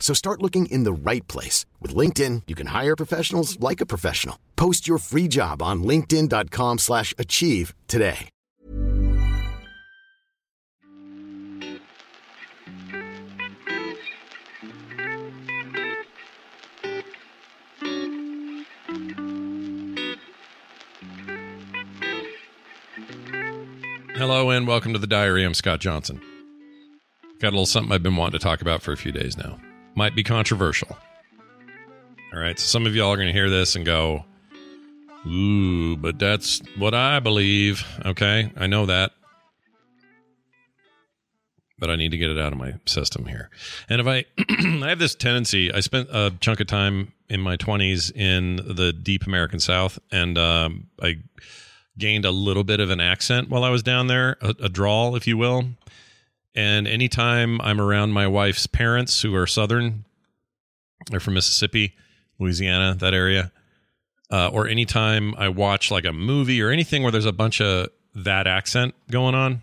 So start looking in the right place. With LinkedIn, you can hire professionals like a professional. Post your free job on linkedin.com slash achieve today. Hello and welcome to the diary. I'm Scott Johnson. Got a little something I've been wanting to talk about for a few days now. Might be controversial. All right, so some of y'all are going to hear this and go, Ooh, but that's what I believe. Okay, I know that. But I need to get it out of my system here. And if I, I have this tendency, I spent a chunk of time in my 20s in the deep American South, and um, I gained a little bit of an accent while I was down there, a, a drawl, if you will. And anytime I'm around my wife's parents who are Southern, they're from Mississippi, Louisiana, that area, uh, or anytime I watch like a movie or anything where there's a bunch of that accent going on,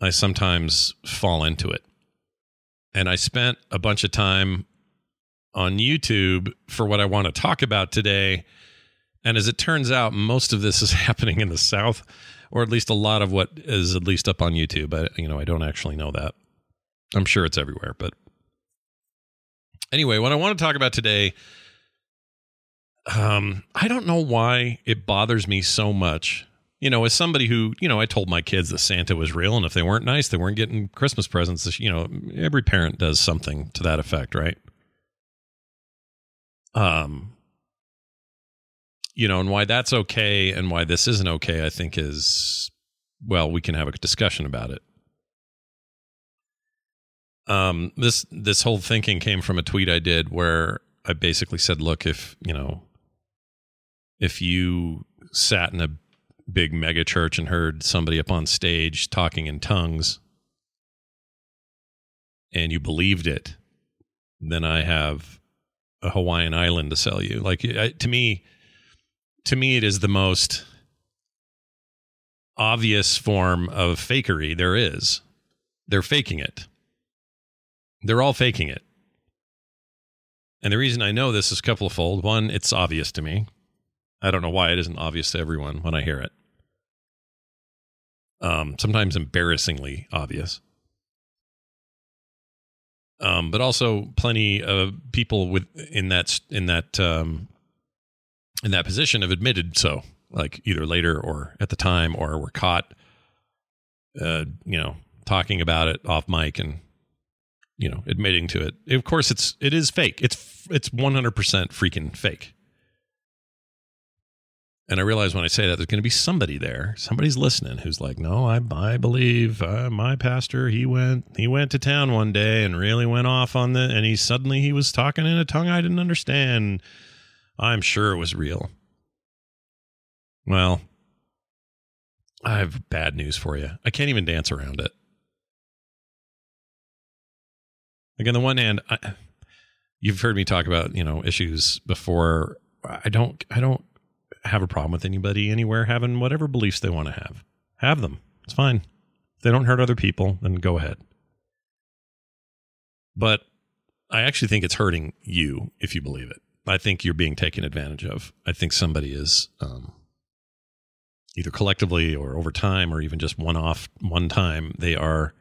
I sometimes fall into it. And I spent a bunch of time on YouTube for what I want to talk about today. And as it turns out, most of this is happening in the South, or at least a lot of what is at least up on YouTube. I, you know, I don't actually know that. I'm sure it's everywhere, but anyway, what I want to talk about today, um, I don't know why it bothers me so much. You know, as somebody who, you know, I told my kids that Santa was real, and if they weren't nice, they weren't getting Christmas presents. You know, every parent does something to that effect, right? Um, you know, and why that's okay and why this isn't okay, I think is well, we can have a discussion about it. Um, this this whole thinking came from a tweet I did where I basically said, look, if you know, if you sat in a big mega church and heard somebody up on stage talking in tongues and you believed it, then I have a Hawaiian island to sell you. Like I, to me, to me, it is the most obvious form of fakery there is. They're faking it. They're all faking it. And the reason I know this is a couple of fold. One, it's obvious to me. I don't know why it isn't obvious to everyone when I hear it. Um, sometimes embarrassingly obvious. Um, but also plenty of people with in that in that um, in that position have admitted so, like either later or at the time, or were caught, uh, you know, talking about it off mic and you know admitting to it. Of course, it's it is fake. It's it's one hundred percent freaking fake. And I realize when I say that, there's going to be somebody there, somebody's listening, who's like, "No, I I believe uh, my pastor. He went he went to town one day and really went off on the, and he suddenly he was talking in a tongue I didn't understand." I'm sure it was real. Well, I have bad news for you. I can't even dance around it. Like on the one hand, I, you've heard me talk about you know issues before. I don't. I don't have a problem with anybody anywhere having whatever beliefs they want to have. Have them. It's fine. If they don't hurt other people, then go ahead. But I actually think it's hurting you if you believe it. I think you're being taken advantage of. I think somebody is um, either collectively or over time or even just one off one time they are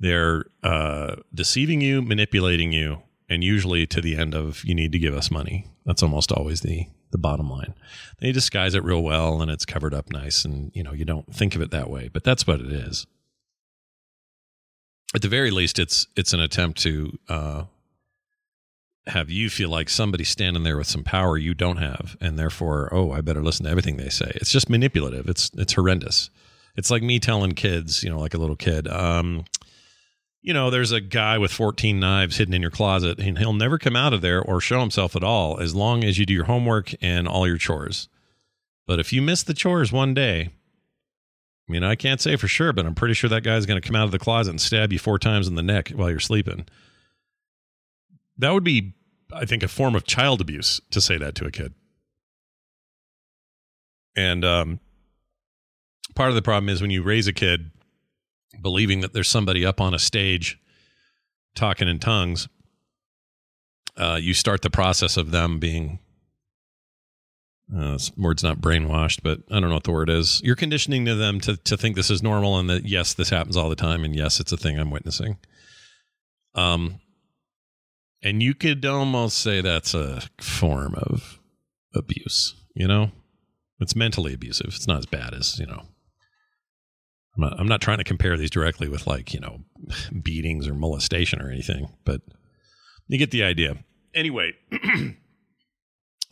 they're uh, deceiving you, manipulating you, and usually to the end of you need to give us money. That's almost always the the bottom line. They disguise it real well and it's covered up nice and you know, you don't think of it that way, but that's what it is. At the very least it's it's an attempt to uh have you feel like somebody standing there with some power you don't have and therefore oh i better listen to everything they say. It's just manipulative. It's it's horrendous. It's like me telling kids you know like a little kid um you know there's a guy with 14 knives hidden in your closet and he'll never come out of there or show himself at all as long as you do your homework and all your chores. But if you miss the chores one day I mean, I can't say for sure, but I'm pretty sure that guy's going to come out of the closet and stab you four times in the neck while you're sleeping. That would be I think, a form of child abuse to say that to a kid. And um, part of the problem is when you raise a kid believing that there's somebody up on a stage talking in tongues, uh, you start the process of them being. Uh, word's not brainwashed, but I don't know what the word is. You're conditioning to them to to think this is normal and that yes, this happens all the time, and yes, it's a thing I'm witnessing. Um, and you could almost say that's a form of abuse, you know? It's mentally abusive. It's not as bad as, you know. I'm not, I'm not trying to compare these directly with like, you know, beatings or molestation or anything, but you get the idea. Anyway,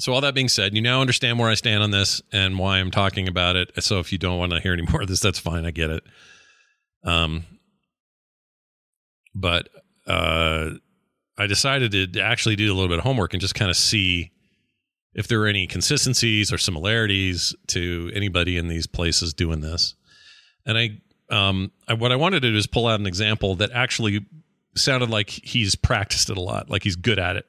so all that being said, you now understand where I stand on this and why I'm talking about it. So if you don't want to hear any more of this, that's fine. I get it. Um, but uh, I decided to actually do a little bit of homework and just kind of see if there were any consistencies or similarities to anybody in these places doing this. And I, um, I, what I wanted to do is pull out an example that actually sounded like he's practiced it a lot, like he's good at it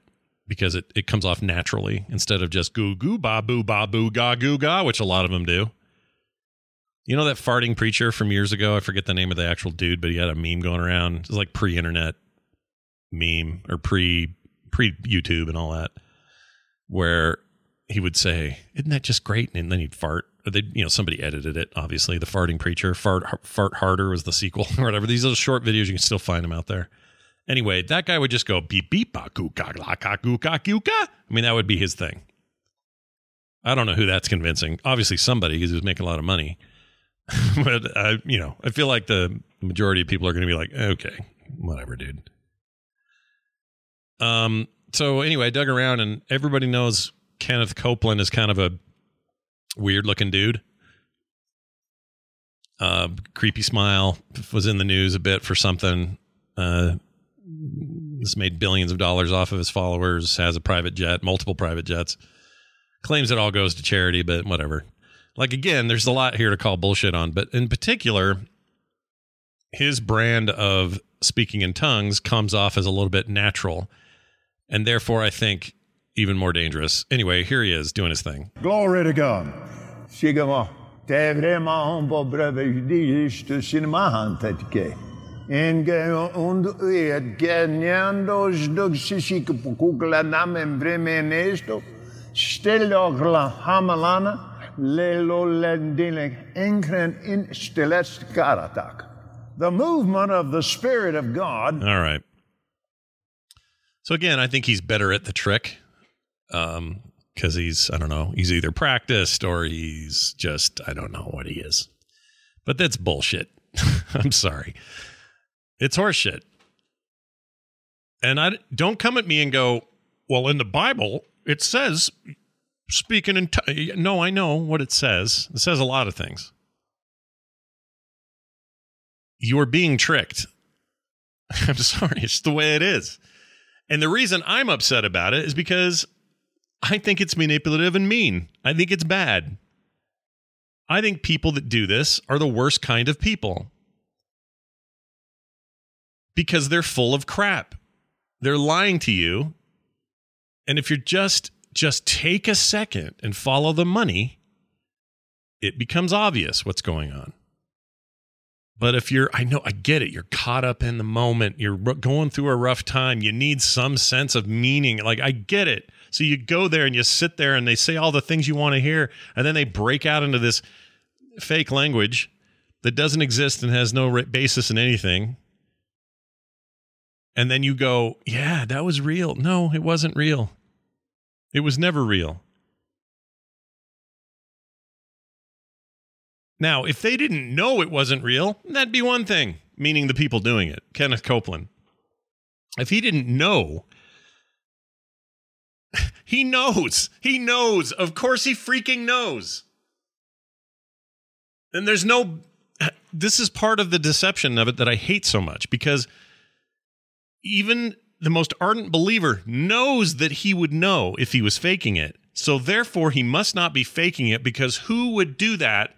because it, it comes off naturally instead of just goo goo ba boo ba boo ga goo ga, which a lot of them do. You know that farting preacher from years ago? I forget the name of the actual dude, but he had a meme going around. It was like pre-internet meme or pre pre YouTube and all that, where he would say, "Isn't that just great?" And then he'd fart. They, you know, somebody edited it. Obviously, the farting preacher, fart fart harder was the sequel or whatever. These little short videos, you can still find them out there. Anyway, that guy would just go beep beep ba goo ga la ka goo ga. I mean, that would be his thing. I don't know who that's convincing. Obviously, somebody because he was making a lot of money. but I, you know, I feel like the majority of people are going to be like, okay, whatever, dude. Um, so anyway, I dug around and everybody knows Kenneth Copeland is kind of a weird looking dude. Uh, creepy smile was in the news a bit for something. Uh, this made billions of dollars off of his followers, has a private jet, multiple private jets. Claims it all goes to charity, but whatever. Like, again, there's a lot here to call bullshit on, but in particular, his brand of speaking in tongues comes off as a little bit natural and therefore I think even more dangerous. Anyway, here he is doing his thing. Glory to God. Sigama. Det är vraiment vad bröder sinemahantetke. En und et geniando sdugshishik pukukla namen bremenesto. Stelogla hamalana. Lelo lendilek enkren in stilest karatak. The movement of the Spirit of God. All right. So again, I think he's better at the trick. Um, because he's I don't know, he's either practiced or he's just I don't know what he is. But that's bullshit. I'm sorry. It's horseshit. And I don't come at me and go, "Well, in the Bible, it says speaking in t-. no, I know what it says. It says a lot of things. You're being tricked. I'm sorry, it's the way it is. And the reason I'm upset about it is because I think it's manipulative and mean. I think it's bad. I think people that do this are the worst kind of people because they're full of crap. They're lying to you. And if you're just just take a second and follow the money, it becomes obvious what's going on. But if you're, I know, I get it. You're caught up in the moment. You're going through a rough time. You need some sense of meaning. Like, I get it. So you go there and you sit there and they say all the things you want to hear. And then they break out into this fake language that doesn't exist and has no basis in anything. And then you go, yeah, that was real. No, it wasn't real. It was never real. Now, if they didn't know it wasn't real, that'd be one thing, meaning the people doing it, Kenneth Copeland. If he didn't know, he knows. He knows. Of course, he freaking knows. And there's no, this is part of the deception of it that I hate so much because even the most ardent believer knows that he would know if he was faking it. So therefore, he must not be faking it because who would do that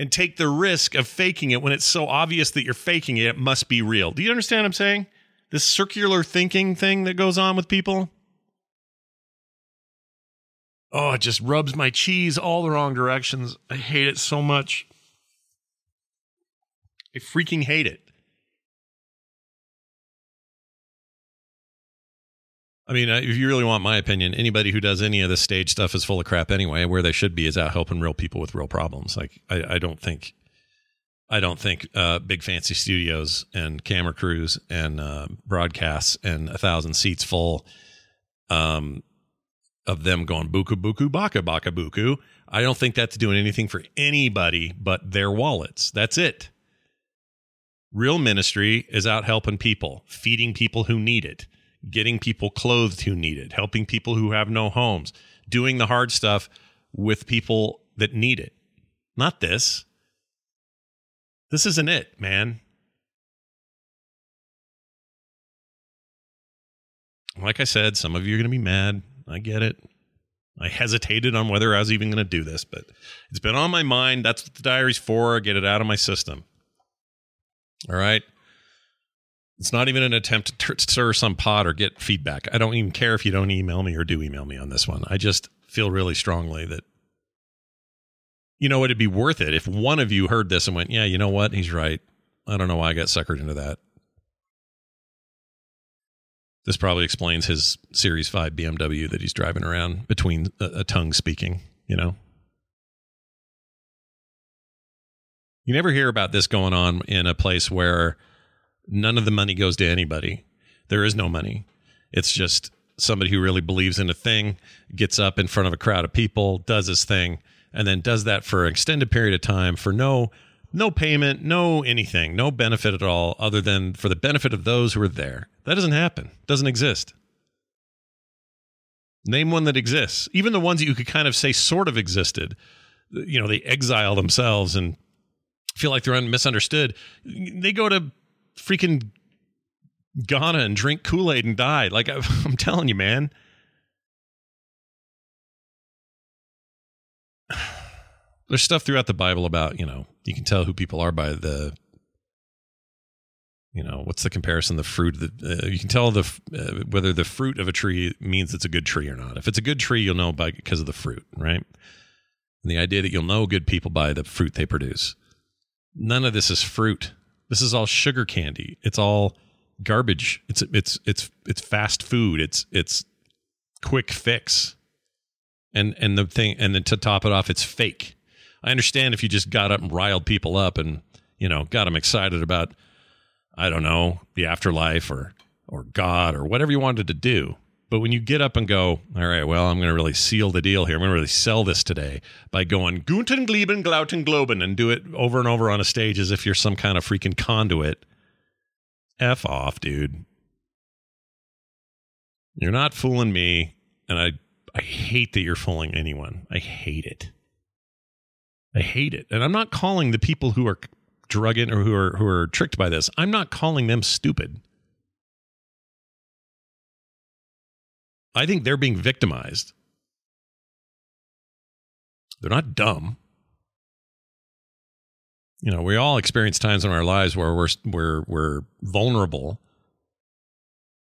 and take the risk of faking it when it's so obvious that you're faking it? It must be real. Do you understand what I'm saying? This circular thinking thing that goes on with people. Oh, it just rubs my cheese all the wrong directions. I hate it so much. I freaking hate it. I mean, if you really want my opinion, anybody who does any of this stage stuff is full of crap anyway. Where they should be is out helping real people with real problems. Like, I, I don't think, I don't think uh, big fancy studios and camera crews and uh, broadcasts and a thousand seats full um, of them going buku buku baka baka buku. I don't think that's doing anything for anybody but their wallets. That's it. Real ministry is out helping people, feeding people who need it getting people clothed who need it, helping people who have no homes, doing the hard stuff with people that need it. Not this. This isn't it, man. Like I said, some of you are going to be mad. I get it. I hesitated on whether I was even going to do this, but it's been on my mind. That's what the diary's for. Get it out of my system. All right. It's not even an attempt to stir some pot or get feedback. I don't even care if you don't email me or do email me on this one. I just feel really strongly that, you know, it'd be worth it if one of you heard this and went, yeah, you know what? He's right. I don't know why I got suckered into that. This probably explains his Series 5 BMW that he's driving around between a, a tongue speaking, you know? You never hear about this going on in a place where None of the money goes to anybody. There is no money. It's just somebody who really believes in a thing, gets up in front of a crowd of people, does his thing, and then does that for an extended period of time for no no payment, no anything, no benefit at all other than for the benefit of those who are there. That doesn't happen. Doesn't exist. Name one that exists. Even the ones that you could kind of say sort of existed. You know, they exile themselves and feel like they're misunderstood. They go to freaking Ghana and drink Kool Aid and die. Like I'm telling you, man. There's stuff throughout the Bible about you know you can tell who people are by the you know what's the comparison the fruit the, uh, you can tell the uh, whether the fruit of a tree means it's a good tree or not if it's a good tree you'll know by because of the fruit right and the idea that you'll know good people by the fruit they produce none of this is fruit this is all sugar candy. It's all garbage. It's it's it's it's fast food. It's it's quick fix. And and the thing and then to top it off, it's fake. I understand if you just got up and riled people up and you know got them excited about I don't know the afterlife or or God or whatever you wanted to do. But when you get up and go, all right, well, I'm going to really seal the deal here. I'm going to really sell this today by going Guten Gleben, Glauten Globen and do it over and over on a stage as if you're some kind of freaking conduit. F off, dude. You're not fooling me. And I, I hate that you're fooling anyone. I hate it. I hate it. And I'm not calling the people who are drugging or who are who are tricked by this. I'm not calling them stupid. I think they're being victimized. They're not dumb. You know, we all experience times in our lives where we're we're we're vulnerable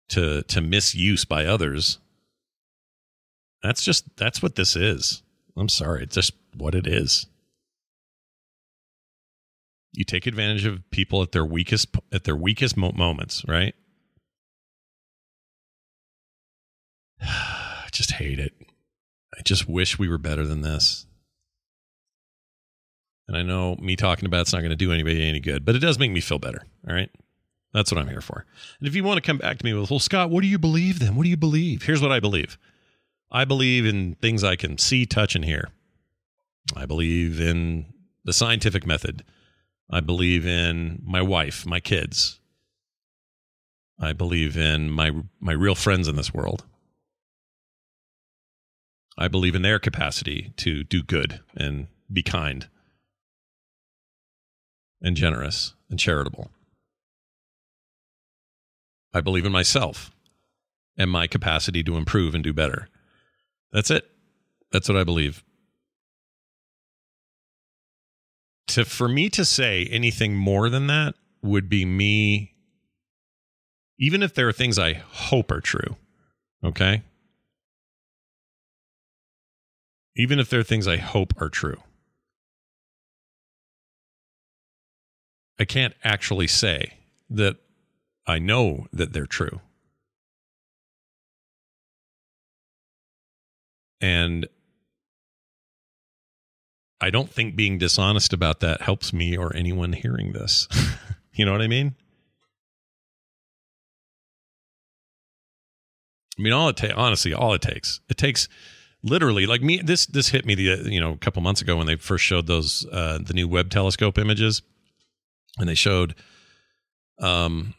to to misuse by others. That's just that's what this is. I'm sorry, it's just what it is. You take advantage of people at their weakest at their weakest moments, right? I just hate it. I just wish we were better than this. And I know me talking about it's not going to do anybody any good, but it does make me feel better. All right. That's what I'm here for. And if you want to come back to me with, well, Scott, what do you believe then? What do you believe? Here's what I believe I believe in things I can see, touch, and hear. I believe in the scientific method. I believe in my wife, my kids. I believe in my my real friends in this world. I believe in their capacity to do good and be kind and generous and charitable. I believe in myself and my capacity to improve and do better. That's it. That's what I believe. To for me to say anything more than that would be me even if there are things I hope are true. Okay? Even if they're things I hope are true. I can't actually say that I know that they're true. And I don't think being dishonest about that helps me or anyone hearing this. you know what I mean? I mean, all it takes, honestly, all it takes, it takes literally like me. This this hit me the you know a couple months ago when they first showed those uh, the new Webb telescope images, and they showed um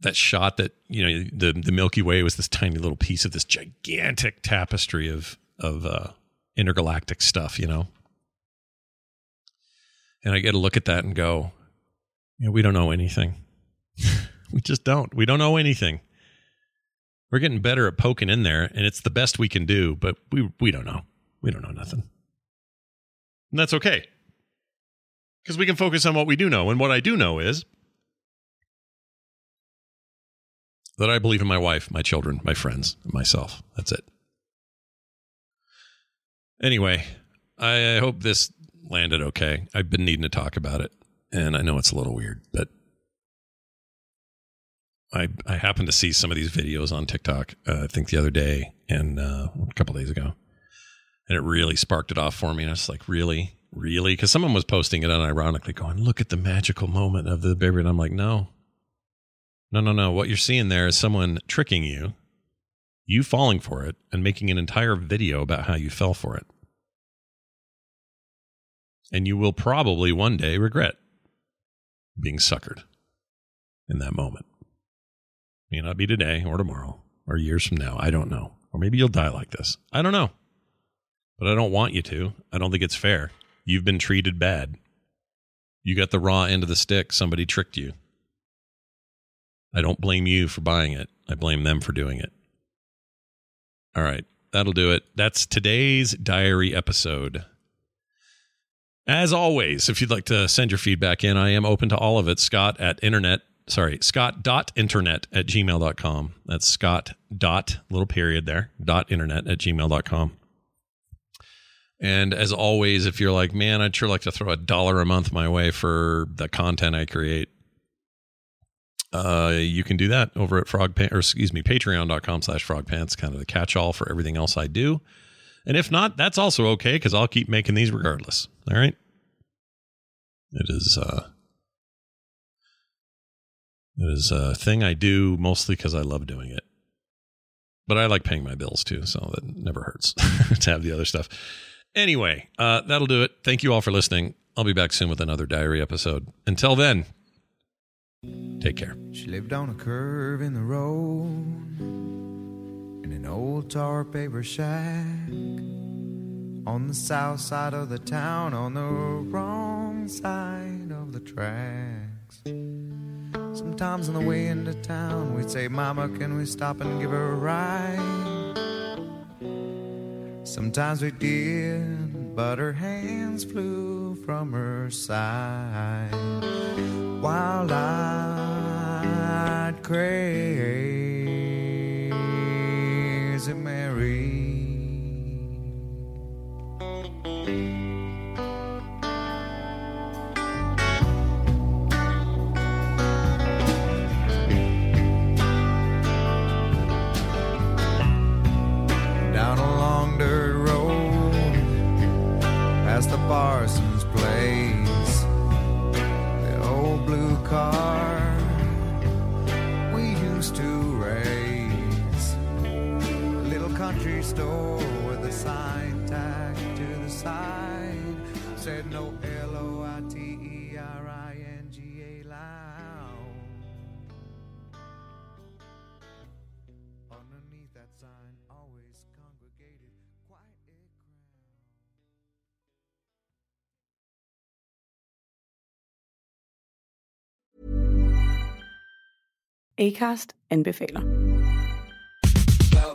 that shot that you know the the Milky Way was this tiny little piece of this gigantic tapestry of of uh, intergalactic stuff, you know. And I get to look at that and go, you know, we don't know anything. we just don't. We don't know anything. We're getting better at poking in there, and it's the best we can do, but we we don't know. We don't know nothing. And that's okay. Because we can focus on what we do know. And what I do know is that I believe in my wife, my children, my friends, myself. That's it. Anyway, I hope this landed okay. I've been needing to talk about it, and I know it's a little weird, but I I happened to see some of these videos on TikTok. Uh, I think the other day and uh, a couple days ago, and it really sparked it off for me. And I was like, really, really, because someone was posting it unironically, going, "Look at the magical moment of the baby," and I'm like, no, no, no, no. What you're seeing there is someone tricking you, you falling for it, and making an entire video about how you fell for it. And you will probably one day regret being suckered in that moment. May not be today or tomorrow or years from now. I don't know. Or maybe you'll die like this. I don't know. But I don't want you to. I don't think it's fair. You've been treated bad. You got the raw end of the stick. Somebody tricked you. I don't blame you for buying it. I blame them for doing it. All right. That'll do it. That's today's diary episode. As always, if you'd like to send your feedback in, I am open to all of it. Scott at internet sorry, scott.internet at gmail.com. That's scott dot little period there, dot internet at gmail.com. And as always, if you're like, man, I'd sure like to throw a dollar a month my way for the content I create, uh, you can do that over at frog or excuse me, patreon.com slash frogpants, kind of the catch all for everything else I do. And if not, that's also okay because I'll keep making these regardless. All right. It is uh it is a thing I do mostly because I love doing it. But I like paying my bills too, so that never hurts to have the other stuff. Anyway, uh, that'll do it. Thank you all for listening. I'll be back soon with another diary episode. Until then, take care. She lived on a curve in the road in an old tar paper shack on the south side of the town, on the wrong side of the tracks. Sometimes on the way into town, we'd say, Mama, can we stop and give her a ride? Sometimes we did, but her hands flew from her side. While I'd crazy Mary. Store with a sign to the side said no LOI. I T E R I N G A. Underneath that sign, always congregated, a. Acast anbefaler.